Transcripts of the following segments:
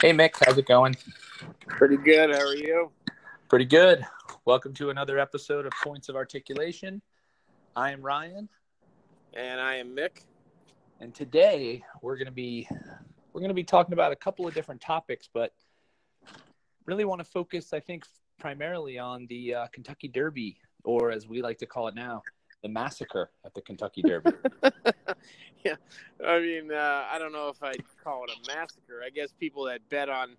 Hey Mick, how's it going? Pretty good. How are you? Pretty good. Welcome to another episode of Points of Articulation. I am Ryan, And I am Mick. and today we're going to be we're going to be talking about a couple of different topics, but really want to focus, I think, primarily on the uh, Kentucky Derby, or as we like to call it now, the massacre at the Kentucky Derby. Yeah, I mean, uh, I don't know if I'd call it a massacre. I guess people that bet on,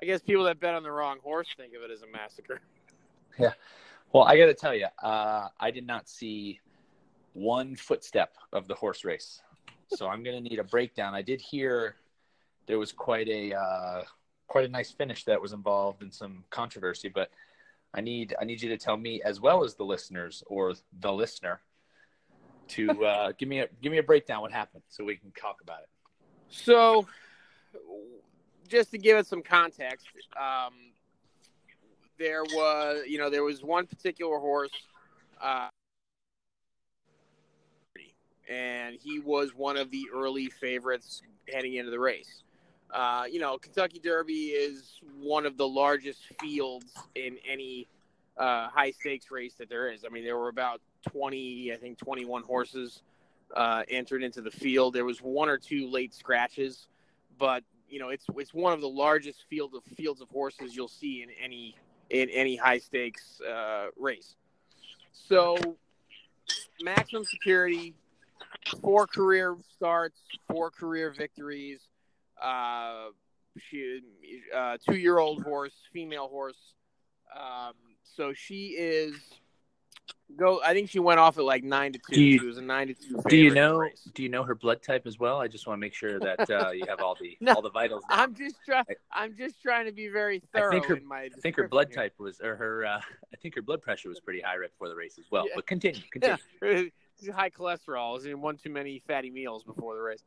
I guess people that bet on the wrong horse think of it as a massacre. Yeah, well, I got to tell you, uh, I did not see one footstep of the horse race, so I'm going to need a breakdown. I did hear there was quite a uh, quite a nice finish that was involved in some controversy, but I need I need you to tell me as well as the listeners or the listener to uh, give me a give me a breakdown what happened so we can talk about it. So, just to give it some context, um, there was, you know, there was one particular horse, uh, and he was one of the early favorites heading into the race. Uh, you know, Kentucky Derby is one of the largest fields in any uh, high stakes race that there is. I mean, there were about 20, I think 21 horses uh, entered into the field. There was one or two late scratches, but you know, it's it's one of the largest field of fields of horses you'll see in any in any high stakes uh, race. So, maximum security, four career starts, four career victories. Uh, she, uh, two year old horse, female horse. Um, so she is go. I think she went off at like nine to two. You- she was a nine to two. Do you in know do you know her blood type as well? I just want to make sure that uh, you have all the No, all the vitals. down. I'm just trying. I'm just trying to be very I thorough think her- in my. I think her blood type was, or her, uh, I think her blood pressure was pretty high right before the race as well. Yeah. But continue, continue. She's high cholesterol. She's one too many fatty meals before the race.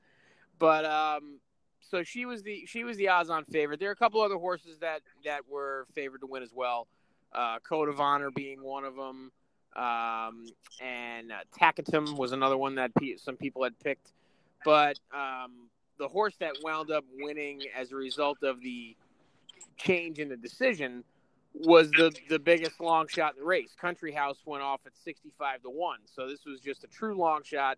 But um, so she was the she was the odds-on favorite. There are a couple other horses that that were favored to win as well. Uh, Code of Honor being one of them, um, and uh, Tacitus was another one that pe- some people had picked. But um, the horse that wound up winning as a result of the change in the decision was the the biggest long shot in the race. Country House went off at 65 to 1. So this was just a true long shot.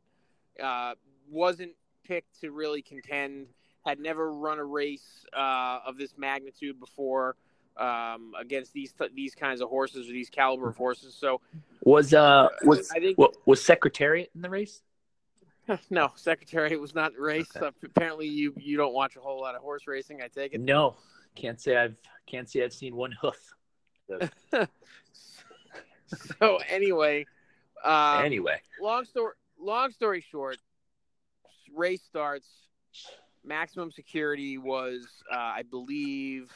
Uh, wasn't picked to really contend. Had never run a race uh, of this magnitude before um, against these these kinds of horses or these caliber of horses. So Was uh was I think wa- was Secretariat in the race? no, Secretary was not in the race. Okay. Uh, apparently, you you don't watch a whole lot of horse racing. I take it. No, can't say I've can't say I've seen one hoof. so anyway, um, anyway, long story long story short race starts maximum security was uh, i believe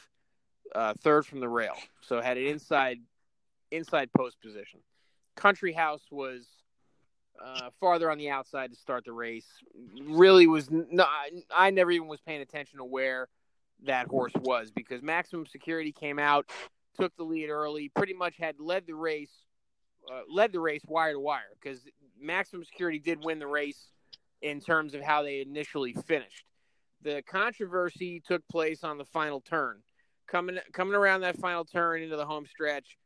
uh, third from the rail. So had an inside inside post position. Country house was uh, farther on the outside to start the race. Really was not i never even was paying attention to where that horse was because maximum security came out took the lead early pretty much had led the race uh, led the race wire to wire because maximum security did win the race in terms of how they initially finished. The controversy took place on the final turn. Coming coming around that final turn into the home stretch,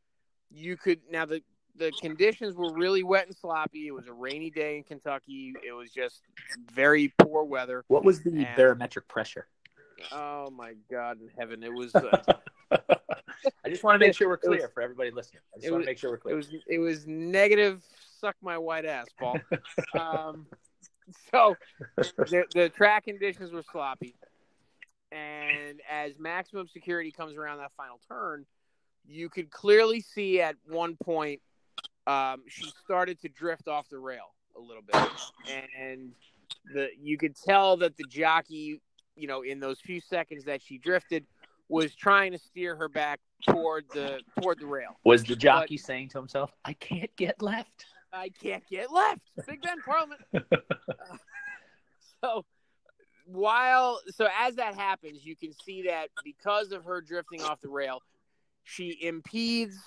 you could now the the conditions were really wet and sloppy. It was a rainy day in Kentucky. It was just very poor weather. what was the And- barometric pressure? Oh my God in heaven! It was uh, I just want to make sure we're It was- clear for everybody listening. I just want was- to make sure we're clear. it was it was negative. Suck my white ass, Paul. um, so the, the track conditions were sloppy, and as maximum security comes around that final turn, you could clearly see at one point um, she started to drift off the rail a little bit, and the you could tell that the jockey, you know, in those few seconds that she drifted, was trying to steer her back toward the toward the rail. Was the jockey saying to himself, "I can't get left"? I can't get left. Big Ben Parliament. so while so as that happens, you can see that because of her drifting off the rail, she impedes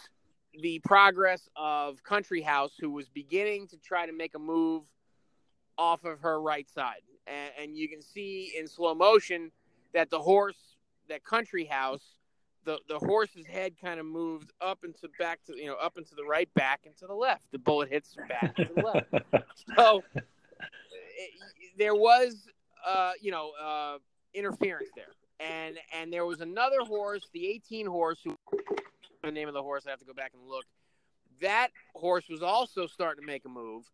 the progress of Country House, who was beginning to try to make a move off of her right side. And, and you can see in slow motion that the horse that country house, the the horse's head kind of moved up into back to you know up into the right, back into the left. The bullet hits back to the left. So it, there was uh, you know uh, interference there, and and there was another horse, the 18 horse, who the name of the horse. I have to go back and look. That horse was also starting to make a move.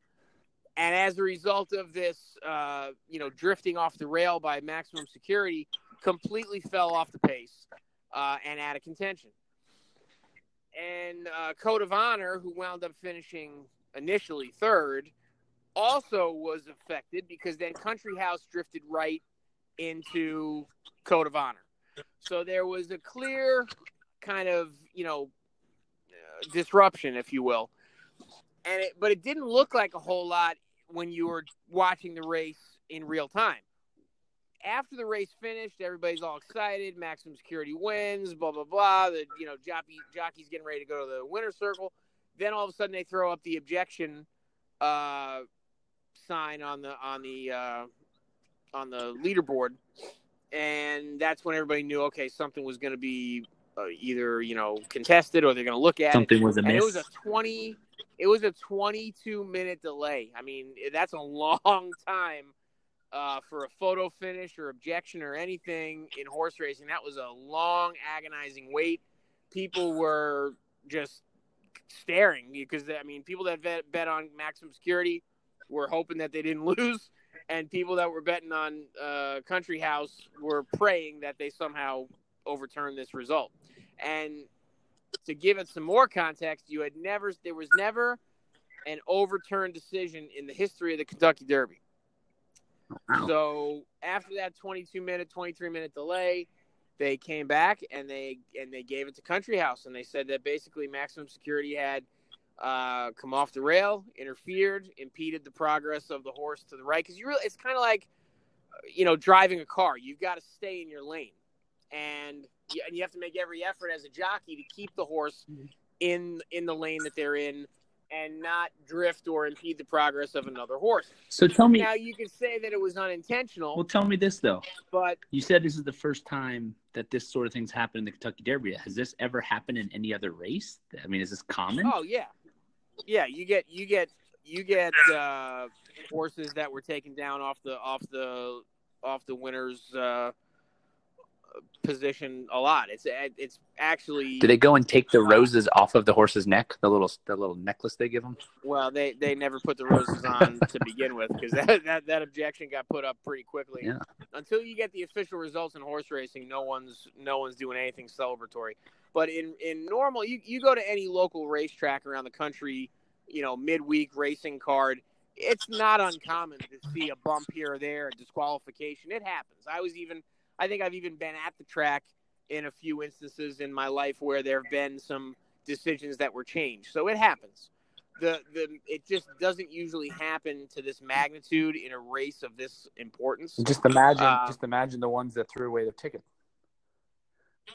And as a result of this, uh, you know, drifting off the rail by maximum security, completely fell off the pace uh, and out of contention. And uh, Code of Honor, who wound up finishing initially third, also was affected because then Country House drifted right into Code of Honor. So there was a clear kind of, you know, uh, disruption, if you will. And it, but it didn't look like a whole lot when you were watching the race in real time. After the race finished, everybody's all excited. Maximum security wins. Blah blah blah. The you know jockey jockey's getting ready to go to the winner's circle. Then all of a sudden they throw up the objection uh, sign on the on the uh, on the leaderboard, and that's when everybody knew okay something was going to be uh, either you know contested or they're going to look at Something it. was And amiss. it was a twenty. It was a twenty-two minute delay. I mean, that's a long time uh, for a photo finish or objection or anything in horse racing. That was a long, agonizing wait. People were just staring because I mean, people that bet, bet on maximum security were hoping that they didn't lose, and people that were betting on uh, Country House were praying that they somehow overturn this result. And to give it some more context, you had never there was never an overturned decision in the history of the Kentucky Derby. Wow. So after that 22 minute, 23 minute delay, they came back and they and they gave it to Country House and they said that basically maximum security had uh, come off the rail, interfered, impeded the progress of the horse to the right because you really it's kind of like uh, you know driving a car. You've got to stay in your lane, and you, and you have to make every effort as a jockey to keep the horse in in the lane that they're in and not drift or impede the progress of another horse. So tell me, Now you could say that it was unintentional, well, tell me this though. but You said this is the first time that this sort of thing's happened in the Kentucky Derby. Has this ever happened in any other race? I mean, is this common? oh yeah, yeah. You get you get you get uh, horses that were taken down off the off the off the winner's uh, position a lot. It's it's actually Do they go and take the roses off of the horse's neck? The little the little necklace they give them. well they they never put the roses on to begin with because that, that that objection got put up pretty quickly. Yeah. Until you get the official results in horse racing, no one's no one's doing anything celebratory. But in in normal, you you go to any local racetrack around the country, you know, midweek racing card. It's not uncommon to see a bump here or there, a disqualification. It happens. I was even, I think I've even been at the track in a few instances in my life where there have been some decisions that were changed. So it happens. The the it just doesn't usually happen to this magnitude in a race of this importance. Just imagine, Uh, just imagine the ones that threw away their ticket.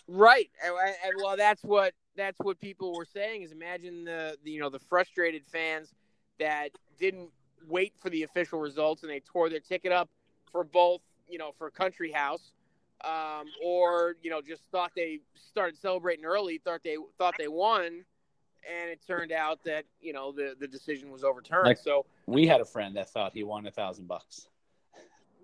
Right, and, and well, that's what that's what people were saying. Is imagine the, the you know the frustrated fans that didn't wait for the official results and they tore their ticket up for both you know for Country House, um, or you know just thought they started celebrating early, thought they thought they won, and it turned out that you know the the decision was overturned. Like- so We had a friend that thought he won a thousand bucks.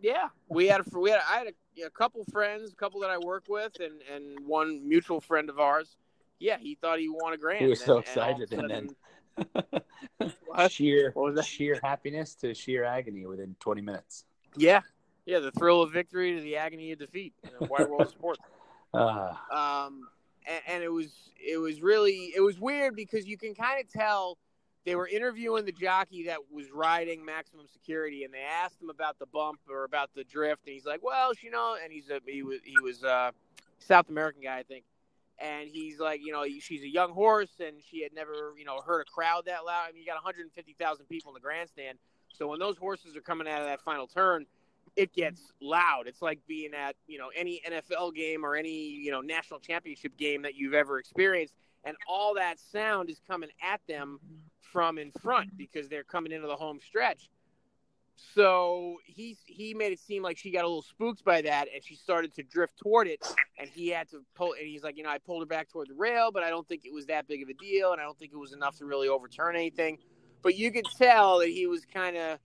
Yeah, we had a we had I had a, a couple friends, a couple that I work with, and and one mutual friend of ours. Yeah, he thought he won a grand. He was so and- and all excited, and then- What? sheer, What was that? sheer happiness to sheer agony within twenty minutes. yeah, yeah, the thrill of victory to the agony of defeat. in a wide world of sports. Uh, Um, and, and it was it was really it was weird because you can kind of tell they were interviewing the jockey that was riding maximum security, and they asked him about the bump or about the drift, and he's like, "Well, you know," and he's a he was he was a South American guy, I think, and he's like, you know, she's a young horse, and she had never you know heard a crowd that loud. I mean, you got 150,000 people in the grandstand, so when those horses are coming out of that final turn. It gets loud. It's like being at you know any NFL game or any you know national championship game that you've ever experienced, and all that sound is coming at them from in front because they're coming into the home stretch. So he he made it seem like she got a little spooked by that, and she started to drift toward it, and he had to pull. And he's like, you know, I pulled her back toward the rail, but I don't think it was that big of a deal, and I don't think it was enough to really overturn anything. But you could tell that he was kind of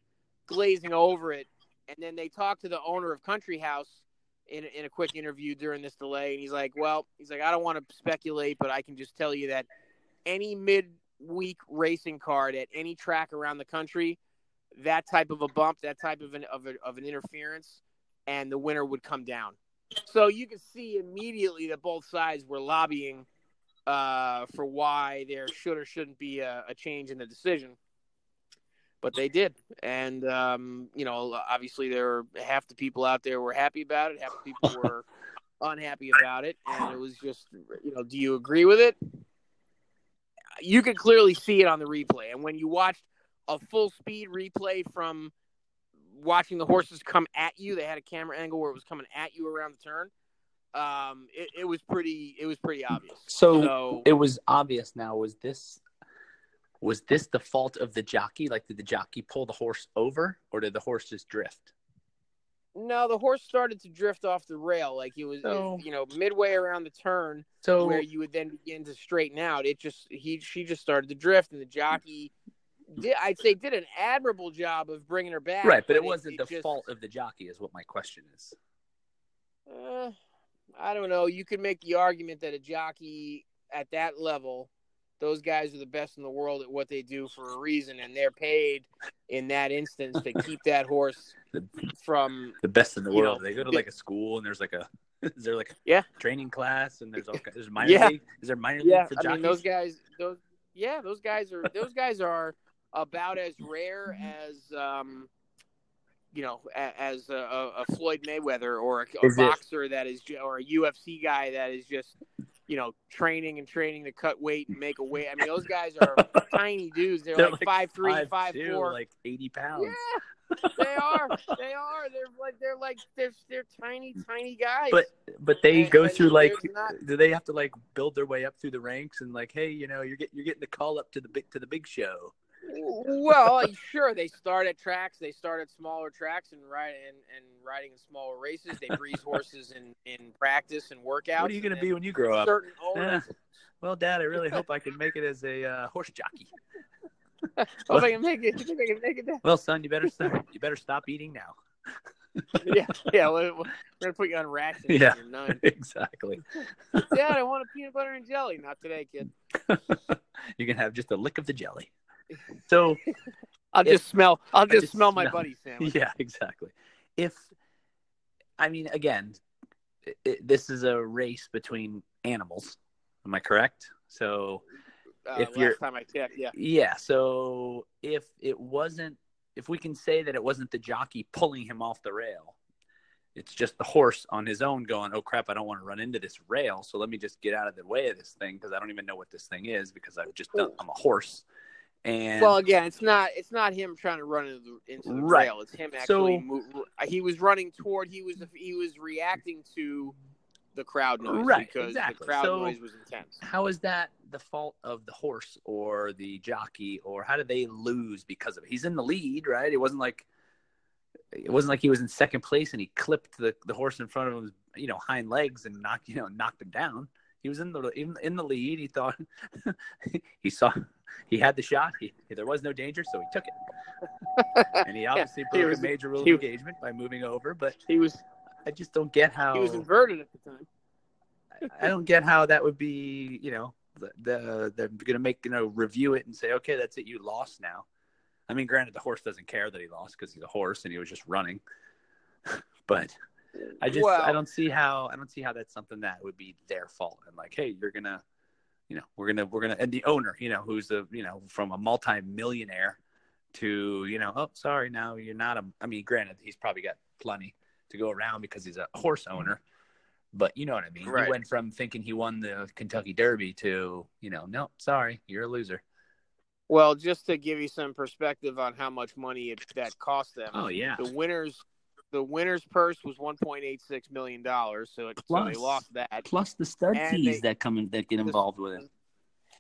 glazing over it. And then they talked to the owner of Country House in in a quick interview during this delay, and he's like, well, he's like, I don't want to speculate, but I can just tell you that any mid-week racing card at any track around the country that type of a bump, that type of an of, a, of an interference, and the winner would come down. So you could see immediately that both sides were lobbying uh, for why there should or shouldn't be a, a, change in the decision. But they did, and um, you know, obviously there were half the people out there were happy about it, half the people were unhappy about it, and it was just, you know, do you agree with it? You could clearly see it on the replay, and when you watched a full speed replay from watching the horses come at you. They had a camera angle where it was coming at you around the turn. Um, it, it was pretty. It was pretty obvious. So, so, it was obvious. Now, was this was this the fault of the jockey? Like, did the jockey pull the horse over, or did the horse just drift? No, the horse started to drift off the rail. Like it was, so, you know, midway around the turn, so where you would then begin to straighten out. It just he she just started to drift, and the jockey did, I'd say did an admirable job of bringing her back. Right, but, but it wasn't it, the just, fault of the jockey, is what my question is. Uh, I don't know. You could make the argument that a jockey at that level, those guys are the best in the world at what they do for a reason, and they're paid in that instance to keep that horse from the best in the world. Know, they go to like a school, and there's like a is there like a yeah training class, and there's all there's minor yeah. league. Is there minor yeah. league for jockeys? I mean, those guys, those yeah, those guys are those guys are about as rare as um, you know as a, a Floyd Mayweather or a, a boxer it? that is or a UFC guy that is just you know training and training to cut weight and make a weight. I mean, those guys are tiny dudes. They're, They're like, like five three, five, five two, four, like eighty pounds. Yeah. they are. They are. They're like they're like they're they're tiny, tiny guys. But but they and, go and through like not... do they have to like build their way up through the ranks and like hey you know you're getting you're getting the call up to the big to the big show well, sure. They start at tracks. They start at smaller tracks and ride and, and riding in smaller races. They breeze horses in, in practice and workouts. What are you going to be when you grow up? Well, Dad, I really hope I can make it as a uh, horse jockey. well, I can make it. I can make it. Well, son, you better start. You better stop eating now. yeah, yeah. We're, we're, gonna put you on rations. Yeah, exactly. Dad, I want a peanut butter and jelly. Not today, kid. you can have just a lick of the jelly. So I'll if, just smell. I'll just, just smell, smell my buddy sandwich. Yeah, exactly. If I mean, again, it, this is a race between animals. Am I correct? So uh, if you're time I checked, yeah, yeah. So if it wasn't, if we can say that it wasn't the jockey pulling him off the rail, it's just the horse on his own going, "Oh crap, I don't want to run into this rail, so let me just get out of the way of this thing because I don't even know what this thing is because I've just done, I'm a horse." And well, again, it's not it's not him trying to run into the, into the right. rail. It's him actually. So, move, he was running toward. He was he was reacting to the crowd noise right, because exactly. the crowd so noise was intense. How is that the fault of the horse or the jockey, or how did they lose because of it? He's in the lead, right? It wasn't like it wasn't like he was in second place and he clipped the, the horse in front of him, you know hind legs and knocked you know knocked him down. He was in the in, in the lead. He thought he saw he had the shot. He, there was no danger, so he took it. and he obviously yeah, broke was, a major rule of engagement by moving over. But he was. I just don't get how he was inverted at the time. I, I don't get how that would be. You know, the, the they're going to make you know review it and say, okay, that's it, you lost now. I mean, granted, the horse doesn't care that he lost because he's a horse and he was just running. but I just well, I don't see how I don't see how that's something that would be their fault. And like, hey, you're gonna, you know, we're gonna we're gonna and the owner, you know, who's the you know from a multi-millionaire to you know, oh sorry, now you're not a. I mean, granted, he's probably got plenty to go around because he's a horse mm-hmm. owner. But you know what I mean. Right. He went from thinking he won the Kentucky Derby to, you know, no, sorry, you're a loser. Well, just to give you some perspective on how much money it, that cost them. Oh yeah. The winners the winner's purse was 1.86 million dollars, so, so, they lost that. Plus the stud and fees they, that come in, that get involved with it.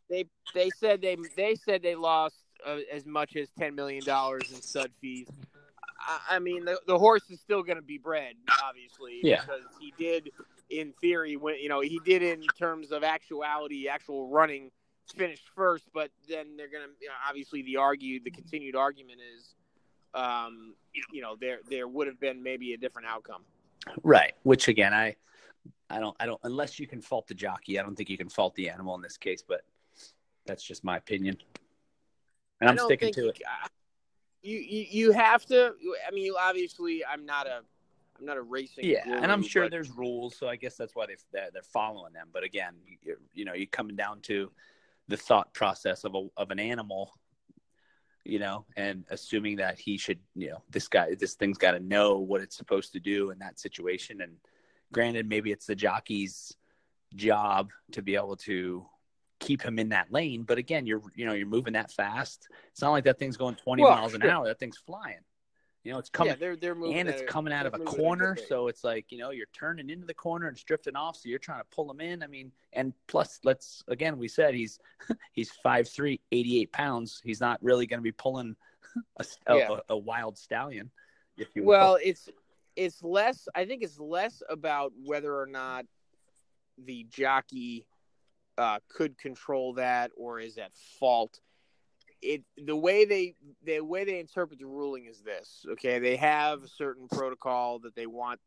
They they said they they said they lost uh, as much as 10 million dollars in stud fees. I mean, the, the horse is still going to be bred, obviously, yeah. because he did, in theory, when you know, he did in terms of actuality, actual running, finished first. But then they're going to, you know, obviously, the argue, the continued argument is, um, you know, there there would have been maybe a different outcome. Right. Which again, I, I don't, I don't, unless you can fault the jockey, I don't think you can fault the animal in this case. But that's just my opinion, and I'm sticking to you, it. You, you you have to. I mean, obviously, I'm not a I'm not a racing. Yeah, guru, and I'm sure but, there's rules, so I guess that's why they they're, they're following them. But again, you, you know, you're coming down to the thought process of a of an animal, you know, and assuming that he should, you know, this guy, this thing's got to know what it's supposed to do in that situation. And granted, maybe it's the jockey's job to be able to keep him in that lane. But again, you're you know you're moving that fast. It's not like that thing's going 20 Well, miles an sure. hour. That thing's flying. You know, it's coming yeah, they're they're moving and it's coming out of a they're moving at corner, so it's like you know you're turning into the corner and it's drifting off, so you're trying to pull him in. I mean, and plus, let's again, we said he's he's 5'3", 88 pounds. He's not really going to be pulling a, a, Yeah. a, wild stallion, if you will. Well, it's it's less. I think it's less about whether or not the jockey uh, could control that or is at fault. It the way they the way they interpret the ruling is this. Okay, they have a certain protocol that they want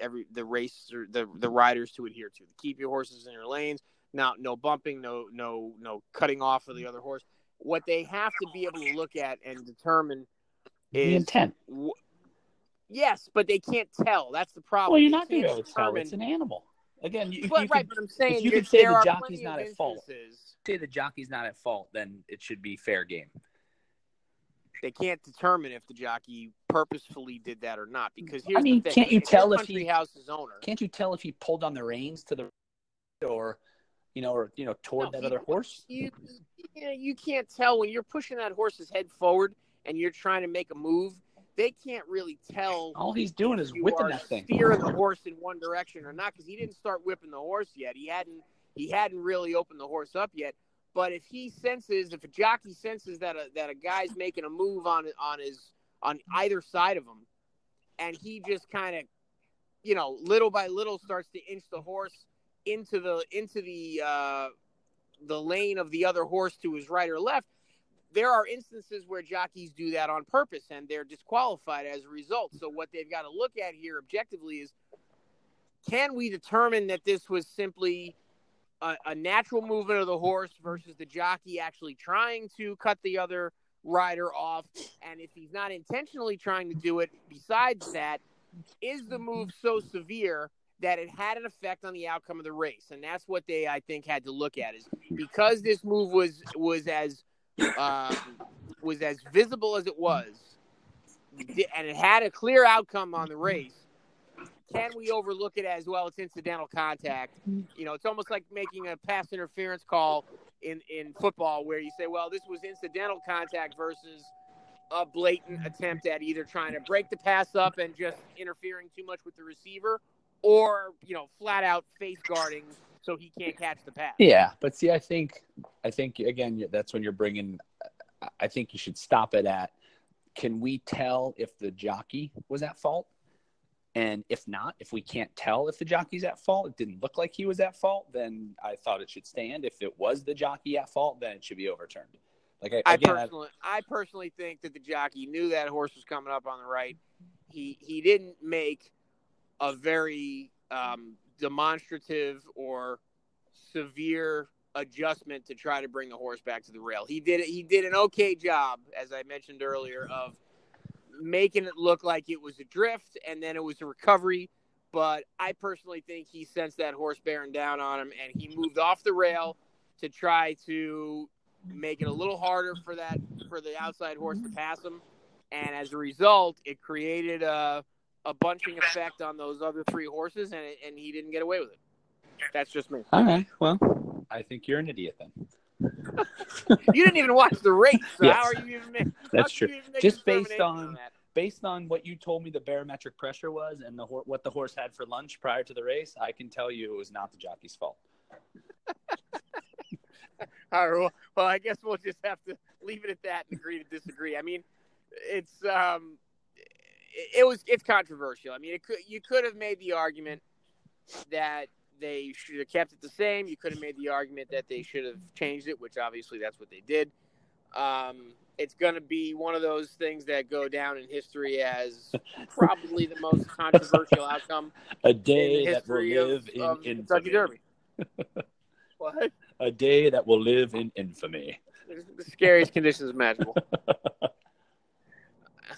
every the race or the the riders to adhere to. Keep your horses in your lanes. Now, no bumping, no no no cutting off of the other horse. What they have to be able to look at and determine the intent. Wh- Yes, but they can't tell. That's the problem. Well, you're not going to be can't able to tell. It's an animal. Again, you, But, you right, could but I'm saying you could say the jockey's not at fault. say the jockey's not at fault, then it should be fair game. They can't determine if the jockey purposefully did that or not because here's I mean, the thing. can't you if tell if he- Country House's owner? Can't you tell if he pulled on the reins to the or you know, or you know, toward No, that you- other horse? You, you, you can't tell when you're pushing that horse's head forward and you're trying to make a move. They can't really tell All he's doing is whipping that thing. steering the horse in one direction or not because he didn't start whipping the horse yet. He hadn't he hadn't really opened the horse up yet. But if he senses, if a jockey senses that a that a guy's making a move on on his on either side of him, and he just kind of, you know, little by little starts to inch the horse into the into the uh, the lane of the other horse to his right or left. There are instances where jockeys do that on purpose and they're disqualified as a result. So what they've got to look at here objectively is can we determine that this was simply a, a natural movement of the horse versus the jockey actually trying to cut the other rider off? And if he's not intentionally trying to do it, besides that, is the move so severe that it had an effect on the outcome of the race? And that's what they, I think, had to look at is because this move was was as um, was as visible as it was, and it had a clear outcome on the race. Can we overlook it as well? It's incidental contact. You know, it's almost like making a pass interference call in in football, where you say, "Well, this was incidental contact versus a blatant attempt at either trying to break the pass up and just interfering too much with the receiver, or you know, flat out face guarding so he can't catch the pass." Yeah, but see, I think, I think again, that's when you're bringing. I think you should stop it at. Can we tell if the jockey was at fault? And if not, if we can't tell if the jockey's at fault, it didn't look like he was at fault, then I thought it should stand. If it was the jockey at fault, then it should be overturned. Like I, I again, I- personally, I personally think that the jockey knew that horse was coming up on the right. He he didn't make a very um, demonstrative or severe adjustment to try to bring the horse back to the rail. He did he did an okay job, as I mentioned earlier, of making it look like it was a drift and then it was a recovery. But I personally think he sensed that horse bearing down on him, and he moved off the rail to try to make it a little harder for that for the outside horse to pass him. And as a result, it created a a bunching effect on those other three horses, and it, and he didn't get away with it. That's just me. all right. Well, I think you're an idiot then. You didn't even watch the race, so Yes. how are you even? Make, That's true. even make Just based determination on- that? Based on what you told me the barometric pressure was and the hor- what the horse had for lunch prior to the race, I can tell you it was not the jockey's fault. All right. Well, well, I guess we'll just have to leave it at that and agree to disagree. I mean, it's um, it, was it's controversial. I mean, it could you could have made the argument that they should have kept it the same. You could have made the argument that they should have changed it, which obviously that's what they did. Um, it's going to be one of those things that go down in history as probably the most controversial outcome. A day that will live of, in of Kentucky Derby. what? A day that will live in infamy. The scariest conditions imaginable.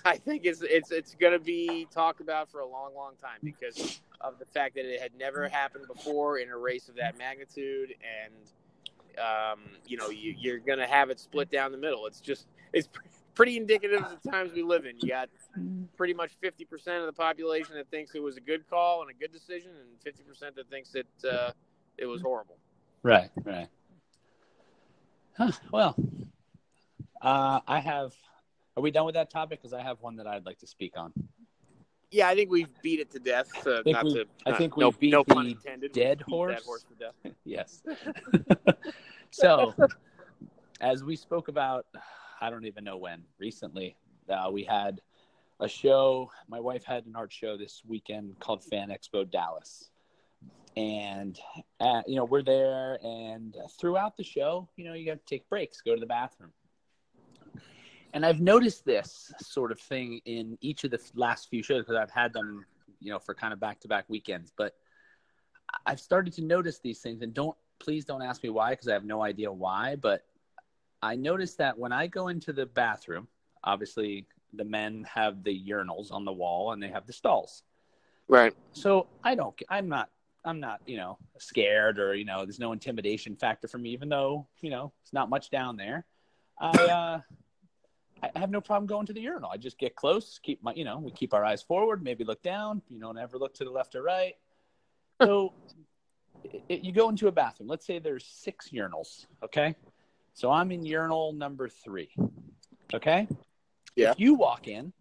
I think it's it's it's going to be talked about for a long, long time because of the fact that it had never happened before in a race of that magnitude, and um, you know you, you're going to have it split down the middle. It's just it's pretty indicative of the times we live in. You got pretty much 50% of the population that thinks it was a good call and a good decision, and 50% that thinks that uh, it was horrible. Right, right. Huh, well, uh, I have. Are we done with that topic? Because I have one that I'd like to speak on. Yeah, I think we've beat it to death. Uh, I think we, to, I think we no, beat no the dead horse. Dead horse to death. yes. so, as we spoke about, I don't even know when recently, uh, we had a show. My wife had an art show this weekend called Fan Expo Dallas, and uh, you know we're there, and throughout the show, you know you got to take breaks, go to the bathroom and I've noticed this sort of thing in each of the last few shows because I've had them, you know, for kind of back to back weekends. But I've started to notice these things, and don't please don't ask me why because I have no idea why. But I noticed that when I go into the bathroom, obviously the men have the urinals on the wall and they have the stalls. Right. So I don't. I'm not. I'm not. You know, scared or you know, there's no intimidation factor for me, even though you know it's not much down there. I. uh I have no problem going to the urinal. I just get close, keep my, you know, we keep our eyes forward, maybe look down, you know, never look to the left or right. So it, it, you go into a bathroom. Let's say there's six urinals. Okay. So I'm in urinal number three. Okay. Yeah. If you walk in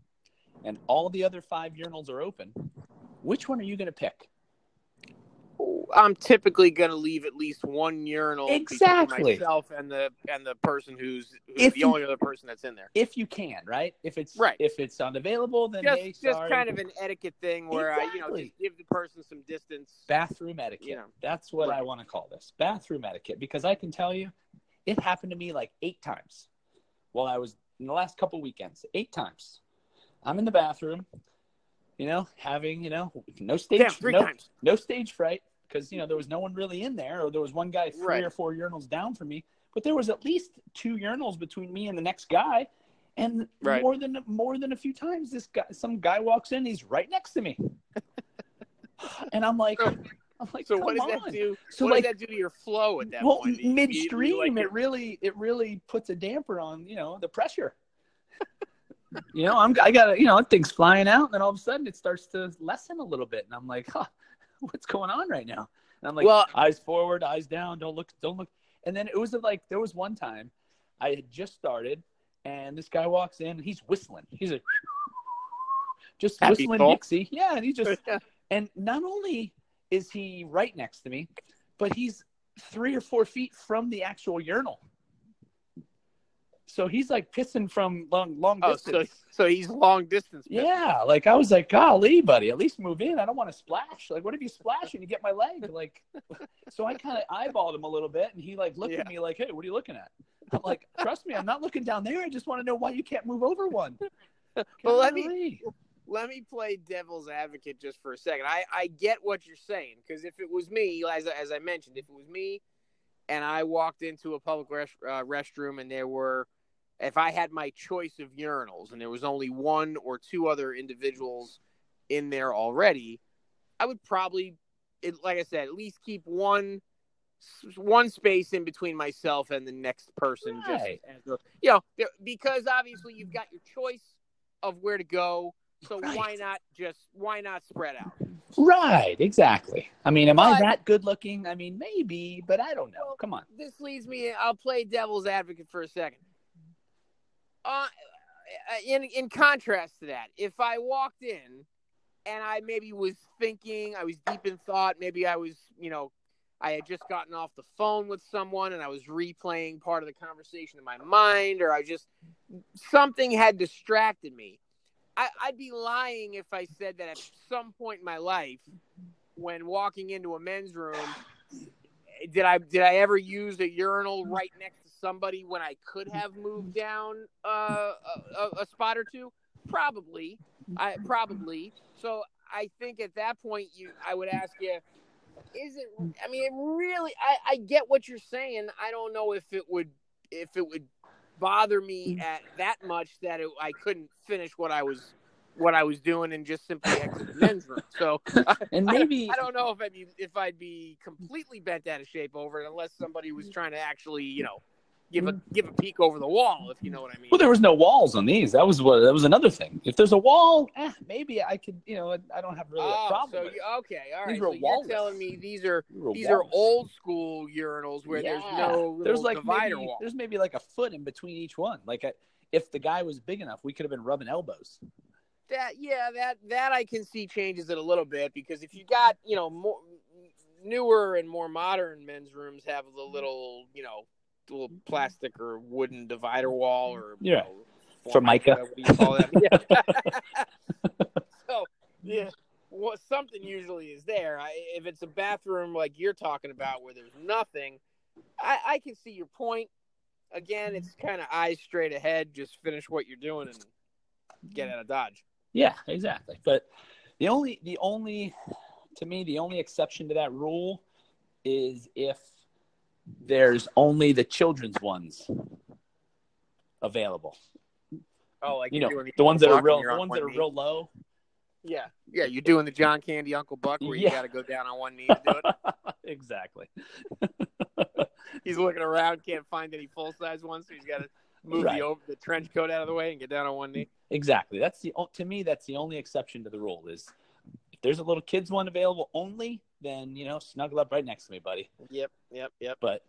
and all the other five urinals are open, which one are you going to pick? I'm typically going to leave at least one urinal exactly myself and the and the person who's, who's the you, only other person that's in there. If you can, right? If it's right, if it's unavailable, then just hey, just kind of an etiquette thing where exactly. I you know just give the person some distance. Bathroom etiquette. You know, that's what right. I want to call this bathroom etiquette because I can tell you, it happened to me like eight times while I was in the last couple weekends. Eight times, I'm in the bathroom you know, having you know no stage Damn, no, times. no stage fright, because you know there was no one really in there, or there was one guy three right. or four urinals down from me. But there was at least two urinals between me and the next guy, and right. more than more than a few times, this guy, some guy walks in, he's right next to me, and I'm like. I'm like, so what does on. that do? So what like, does that do to your flow at that well, point? midstream, like it really, it really puts a damper on, you know, the pressure. you know, I'm, I got, you know, things flying out, and then all of a sudden it starts to lessen a little bit, and I'm like, huh, what's going on right now? And I'm like, well, eyes forward, eyes down, don't look, don't look. And then it was like there was one time I had just started, and this guy walks in, and he's whistling. He's like, just Happy whistling. Dixie. Yeah, and he just, and not only is he right next to me, but he's three or four feet from the actual urinal. So he's like pissing from long, long oh, distance. so, so he's long distance. Pissing. Yeah, like I was like, golly, buddy, at least move in. I don't want to splash. Like, what if you splash and you get my leg? Like, so I kind of eyeballed him a little bit, and he like looked Yeah. at me like, hey, what are you looking at? I'm like, trust me, I'm not looking down there. I just want to know why you can't move over one. But let me let me play devil's advocate just for a second. I, I get what you're saying because if it was me, as, as I mentioned, if it was me and I walked into a public rest, uh, restroom and there were, if I had my choice of urinals and there was only one or two other individuals in there already, I would probably, like I said, at least keep one one space in between myself and the next person. Right. Just as you know, because obviously you've got your choice of where to go. So Right. why not just why not spread out? Right, exactly. I mean, am I that good looking? I mean, maybe, but I don't know. Come on. This leads me. I'll play devil's advocate for a second. Uh, in in contrast to that, if I walked in and I maybe was thinking, I was deep in thought, maybe I was, you know, I had just gotten off the phone with someone and I was replaying part of the conversation in my mind, or I just something had distracted me. I, I'd be lying if I said that at some point in my life, when walking into a men's room, did I did I ever use a urinal right next to somebody when I could have moved down uh, a, a spot or two? Probably, I probably. So I think at that point, you I would ask you, is it? I mean, it really. I I get what you're saying. I don't know if it would if it would bother me at that much that it, I couldn't finish what I was what I was doing and just simply exit the men's room. So, and maybe I, I, don't know if I'd be if I'd be completely bent out of shape over it unless somebody was trying to actually, you know, give a give a peek over the wall, if you know what I mean. Well, there was no walls on these. That was what that was another thing. If there's a wall, eh, maybe I could, you know, I don't have really oh, a problem. So you, okay, all right. so you're telling me these are these are old school urinals where yeah. there's no there's like divider maybe, wall. There's maybe like a foot in between each one. Like a, if the guy was big enough, we could have been rubbing elbows. That yeah, that that I can see changes it a little bit because if you got you know more newer and more modern men's rooms have the mm-hmm. little you know little plastic or wooden divider mm-hmm. wall or yeah, know, formica. What you call that? yeah. so yeah, well, something usually is there. I, if it's a bathroom like you're talking about where there's nothing, I, I can see your point. Again, mm-hmm. it's kind of eyes straight ahead. Just finish what you're doing and get out of dodge. Yeah, exactly. But the only the only to me the only exception to that rule is if there's only the children's ones available. Oh, like you know the ones that are real, the ones that are knee. real low. Yeah, yeah, you're doing the John Candy Uncle Buck where you got to go down on one knee to do it. exactly. he's looking around, can't find any full size ones, so he's got to move right. the over the trench coat out of the way and get down on one knee. Exactly. That's the to me that's the only exception to the rule is if there's a little kids one available only, then you know snuggle up right next to me, buddy. Yep, yep, yep. But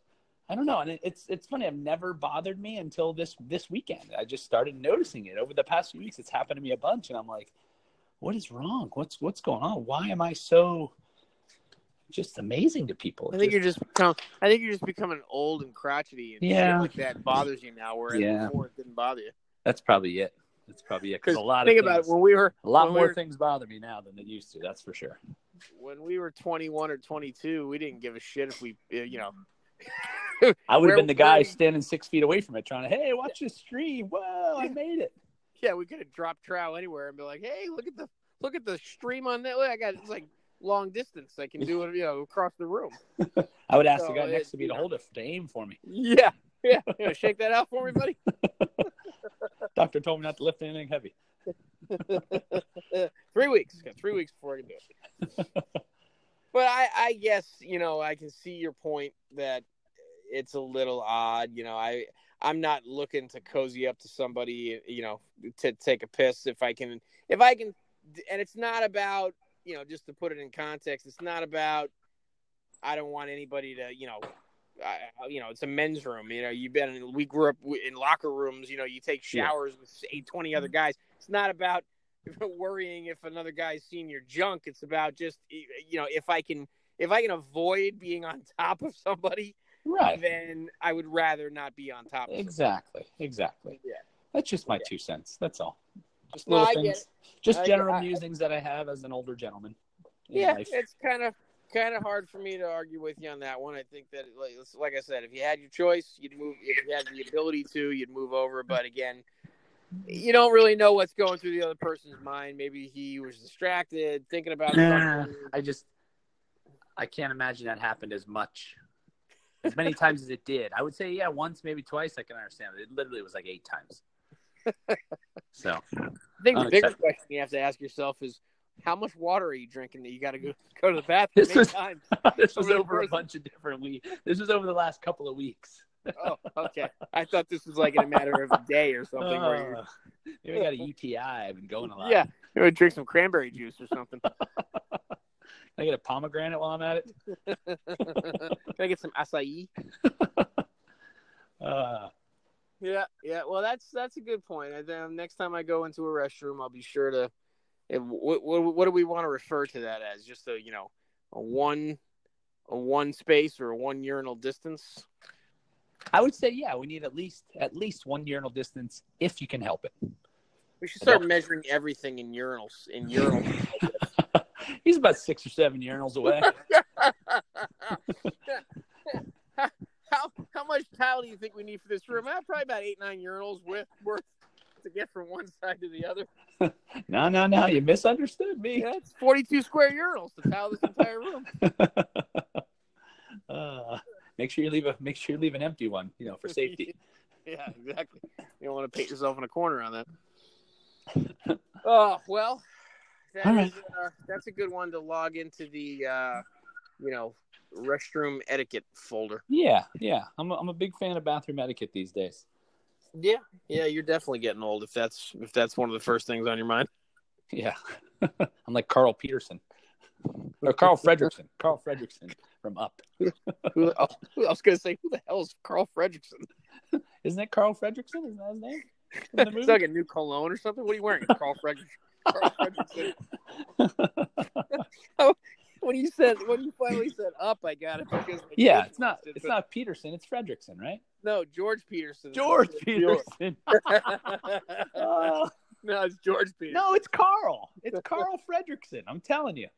I don't know, and it's it's funny. I've never bothered me until this this weekend. I just started noticing it over the past few weeks. It's happened to me a bunch, and I'm like, what is wrong? What's what's going on? Why am I so just amazing to people? I think just, you're just become, I think you're just becoming old and crotchety, and yeah, like that bothers you now, whereas yeah. before it didn't bother you. That's probably it. That's probably it. Because a lot think of about things, it when we were a lot more we were, things bother me now than they used to. That's for sure. When we were 21 or 22, we didn't give a shit if we, uh, you know. I would have been the guy we, standing six feet away from it, trying to, hey, watch this stream. Whoa, I made it. Yeah, we could have dropped trow anywhere and be like, hey, look at the look at the stream on that. I got it's like long distance. I can do it, you know, across the room. I would ask so the guy next to me to know. hold it to aim for me. Yeah, yeah. You know, shake that out for me, buddy. Doctor told me not to lift anything heavy. three weeks. Got three weeks before I can do it. but I, I guess you know I can see your point that it's a little odd. You know, I I'm not looking to cozy up to somebody. You know, to take a piss if I can if I can, and it's not about you know just to put it in context. It's not about I don't want anybody to you know uh, you know, it's a men's room. You know, you've been in, we grew up in locker rooms. You know, you take showers yeah. with eight, 20 other guys. It's not about worrying if another guy's seen your junk. It's about just, you know, if I can, if I can avoid being on top of somebody, right, then I would rather not be on top. of Exactly. Somebody. Exactly. Yeah. That's just my yeah. two cents. That's all. Just little no, things, just general musings that I have as an older gentleman. Yeah, life. it's kind of kind of hard for me to argue with you on that one. I think that, like, like I said, if you had your choice, you'd move. If you had the ability to, you'd move over. But again, you don't really know what's going through the other person's mind. Maybe he was distracted, thinking about something. I just, I can't imagine that happened as much, as many times as it did. I would say, yeah, once, maybe twice. I can understand. It literally was like eight times. So, I think the bigger question you have to ask yourself is how much water are you drinking that you got to go go to the bathroom this was, times? this was over a bunch of different weeks. This was over the last couple of weeks. oh, okay. I thought this was like in a matter of a day or something. Uh, where you're... Maybe I got a UTI. I've been going a lot. Yeah, maybe drink some cranberry juice or something. Can I get a pomegranate while I'm at it? Can I get some acai? uh, yeah, yeah. Well, that's that's a good point. Then next time I go into a restroom, I'll be sure to what, what, what do we want to refer to that as? Just a you know a one a one space or a one urinal distance? I would say yeah, we need at least at least one urinal distance if you can help it. We should start measuring everything in urinals. In urinals. He's about six or seven urinals away. how how much tile do you think we need for this room? Uh, probably about eight nine urinals with worth to get from one side to the other. no, no, no. You misunderstood me. Yeah, it's forty two square urinals to tile this entire room. uh, make sure you leave a make sure you leave an empty one, you know, for safety. yeah, exactly. You don't want to paint yourself in a corner on that. oh well, that All right. is, uh, that's a good one to log into the uh, you know restroom etiquette folder. Yeah, yeah. I'm a, I'm a big fan of bathroom etiquette these days. Yeah, yeah, you're definitely getting old if that's if that's one of the first things on your mind. Yeah. I'm like Carl Peterson. Or Carl Fredricksen. Carl Fredricksen from Up. Who, oh, I was gonna say, who the hell is Carl Fredricksen? Isn't it Carl Fredricksen? Isn't that his name? It's like a new cologne or something. What are you wearing, Carl Fredricksen? Carl Fredricksen. When you said when you finally said up, I got it because yeah, it's not it's but- not Peterson, it's Fredricksen, right? no George Peterson. George Peterson. Oh, no, it's George Peterson. no, it's Carl. It's Carl Fredricksen. I'm telling you.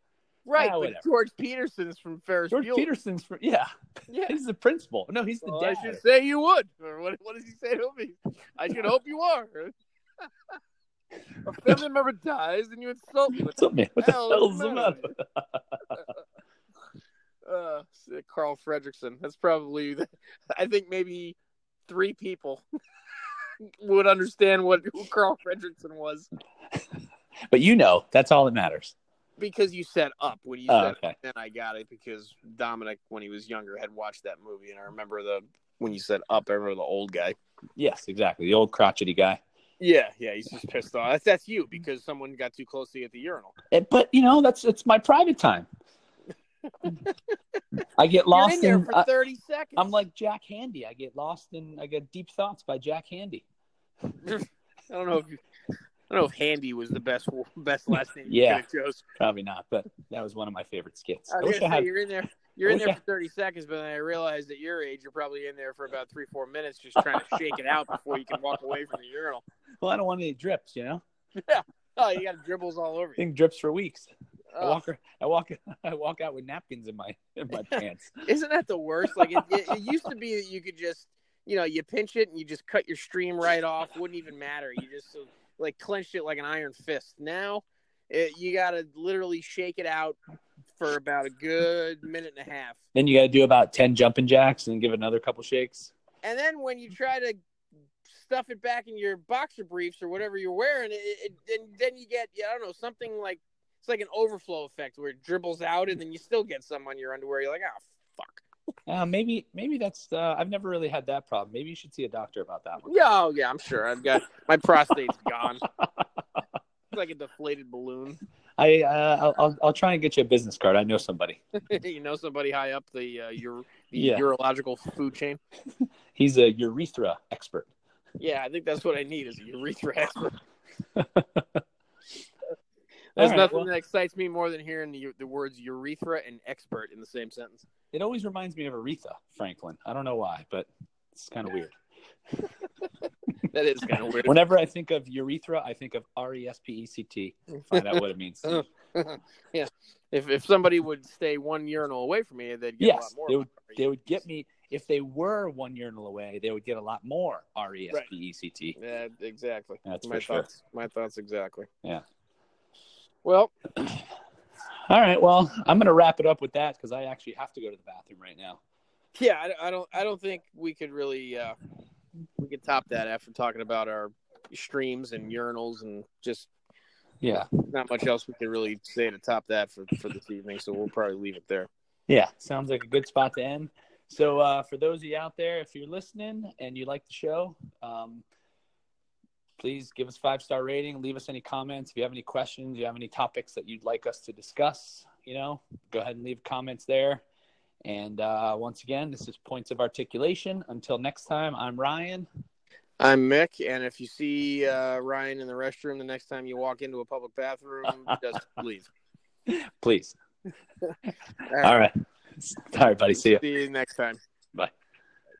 right, ah, but. George Peterson is from Ferris George Bueller. Peterson's from yeah. Yeah. He's the principal. No, he's the Well, I should say you would. Or what, what does he say to me? I should hope you are. A family member dies and you insult me. What What's up, man? What the hell is the matter? Uh, Carl Fredricksen. That's probably, the, I think maybe three people would understand what who Carl Fredricksen was But you know, that's all that matters. because you said up when you Oh, said okay. then I got it because Dominic when he was younger had watched that movie and I remember the when you said up I remember the old guy. Yes, exactly. The old crotchety guy. Yeah, yeah, he's just pissed off. That's that's you because someone got too close to you at the urinal. Eh, But you know, that's it's my private time. I get lost You're in there in. for I, thirty seconds. I'm like Jack Handey. I get lost in. I get deep thoughts by Jack Handey. I don't know if you, I don't know if Handey was the best best last name. Yeah. you could have chose. Probably not, but that was one of my favorite skits. I I was wish I had. you're in there. You're in there for 30 seconds, but then I realized at your age, you're probably in there for about three, four minutes, just trying to shake it out before you can walk away from the urinal. Well, I don't want any drips. You know, Yeah. Oh, you got dribbles all over you. thing drips for weeks. I Oh, walk. I walk. I walk out with napkins in my in my pants. isn't that the worst? Like it, it, it used to be that you could just, you know, you pinch it and you just cut your stream right off. Wouldn't even matter. You just uh, like clenched it like an iron fist. Now, it, you got to literally shake it out for about a good minute and a half. Then you got to do about ten jumping jacks and give it another couple shakes. And then when you try to stuff it back in your boxer briefs or whatever you're wearing, it, it, then then you get yeah, I don't know something like it's like an overflow effect where it dribbles out and then you still get some on your underwear. You're like, oh fuck. Uh, maybe maybe that's. Uh, I've never really had that problem. Maybe you should see a doctor about that one. Yeah, oh, yeah, I'm sure. I've got my prostate's gone. It's like a deflated balloon. I uh, I'll, I'll I'll try and get you a business card. I know somebody. you know somebody high up the uh, ur- the Yeah. urological food chain. He's a urethra expert. Yeah, I think that's what I need is a urethra expert. There's right, nothing well- that excites me more than hearing the, the words urethra and expert in the same sentence. It always reminds me of Aretha Franklin. I don't know why, but it's kind of weird. That is kind of weird. Whenever I think of urethra, I think of R E S P E C T. Find out what it means. yeah. If if somebody would stay one urinal away from me, they'd get a lot more. they would. They would get me if they were one urinal away. They would get a lot more R E S P E C T. Yeah, exactly. That's my sure. thoughts. My thoughts exactly. Yeah. Well, All right. Well, I'm going to wrap it up with that because I actually have to go to the bathroom right now. yeah, I, I don't. I don't think we could really. Uh, we could top that after talking about our streams and urinals and just Yeah. not much else we can really say to top that for for this evening. So we'll probably leave it there. Yeah, sounds like a good spot to end. So, uh, for those of you out there, if you're listening and you like the show, um, please give us five star rating. Leave us any comments. If you have any questions, you have any topics that you'd like us to discuss, you know, go ahead and leave comments there. And uh, once again, this is Points of Articulation. Until next time, I'm Ryan. I'm Mick, and if you see uh, Ryan in the restroom the next time you walk into a public bathroom, just leave. Please. All All right. All right, buddy. See you. See you next time.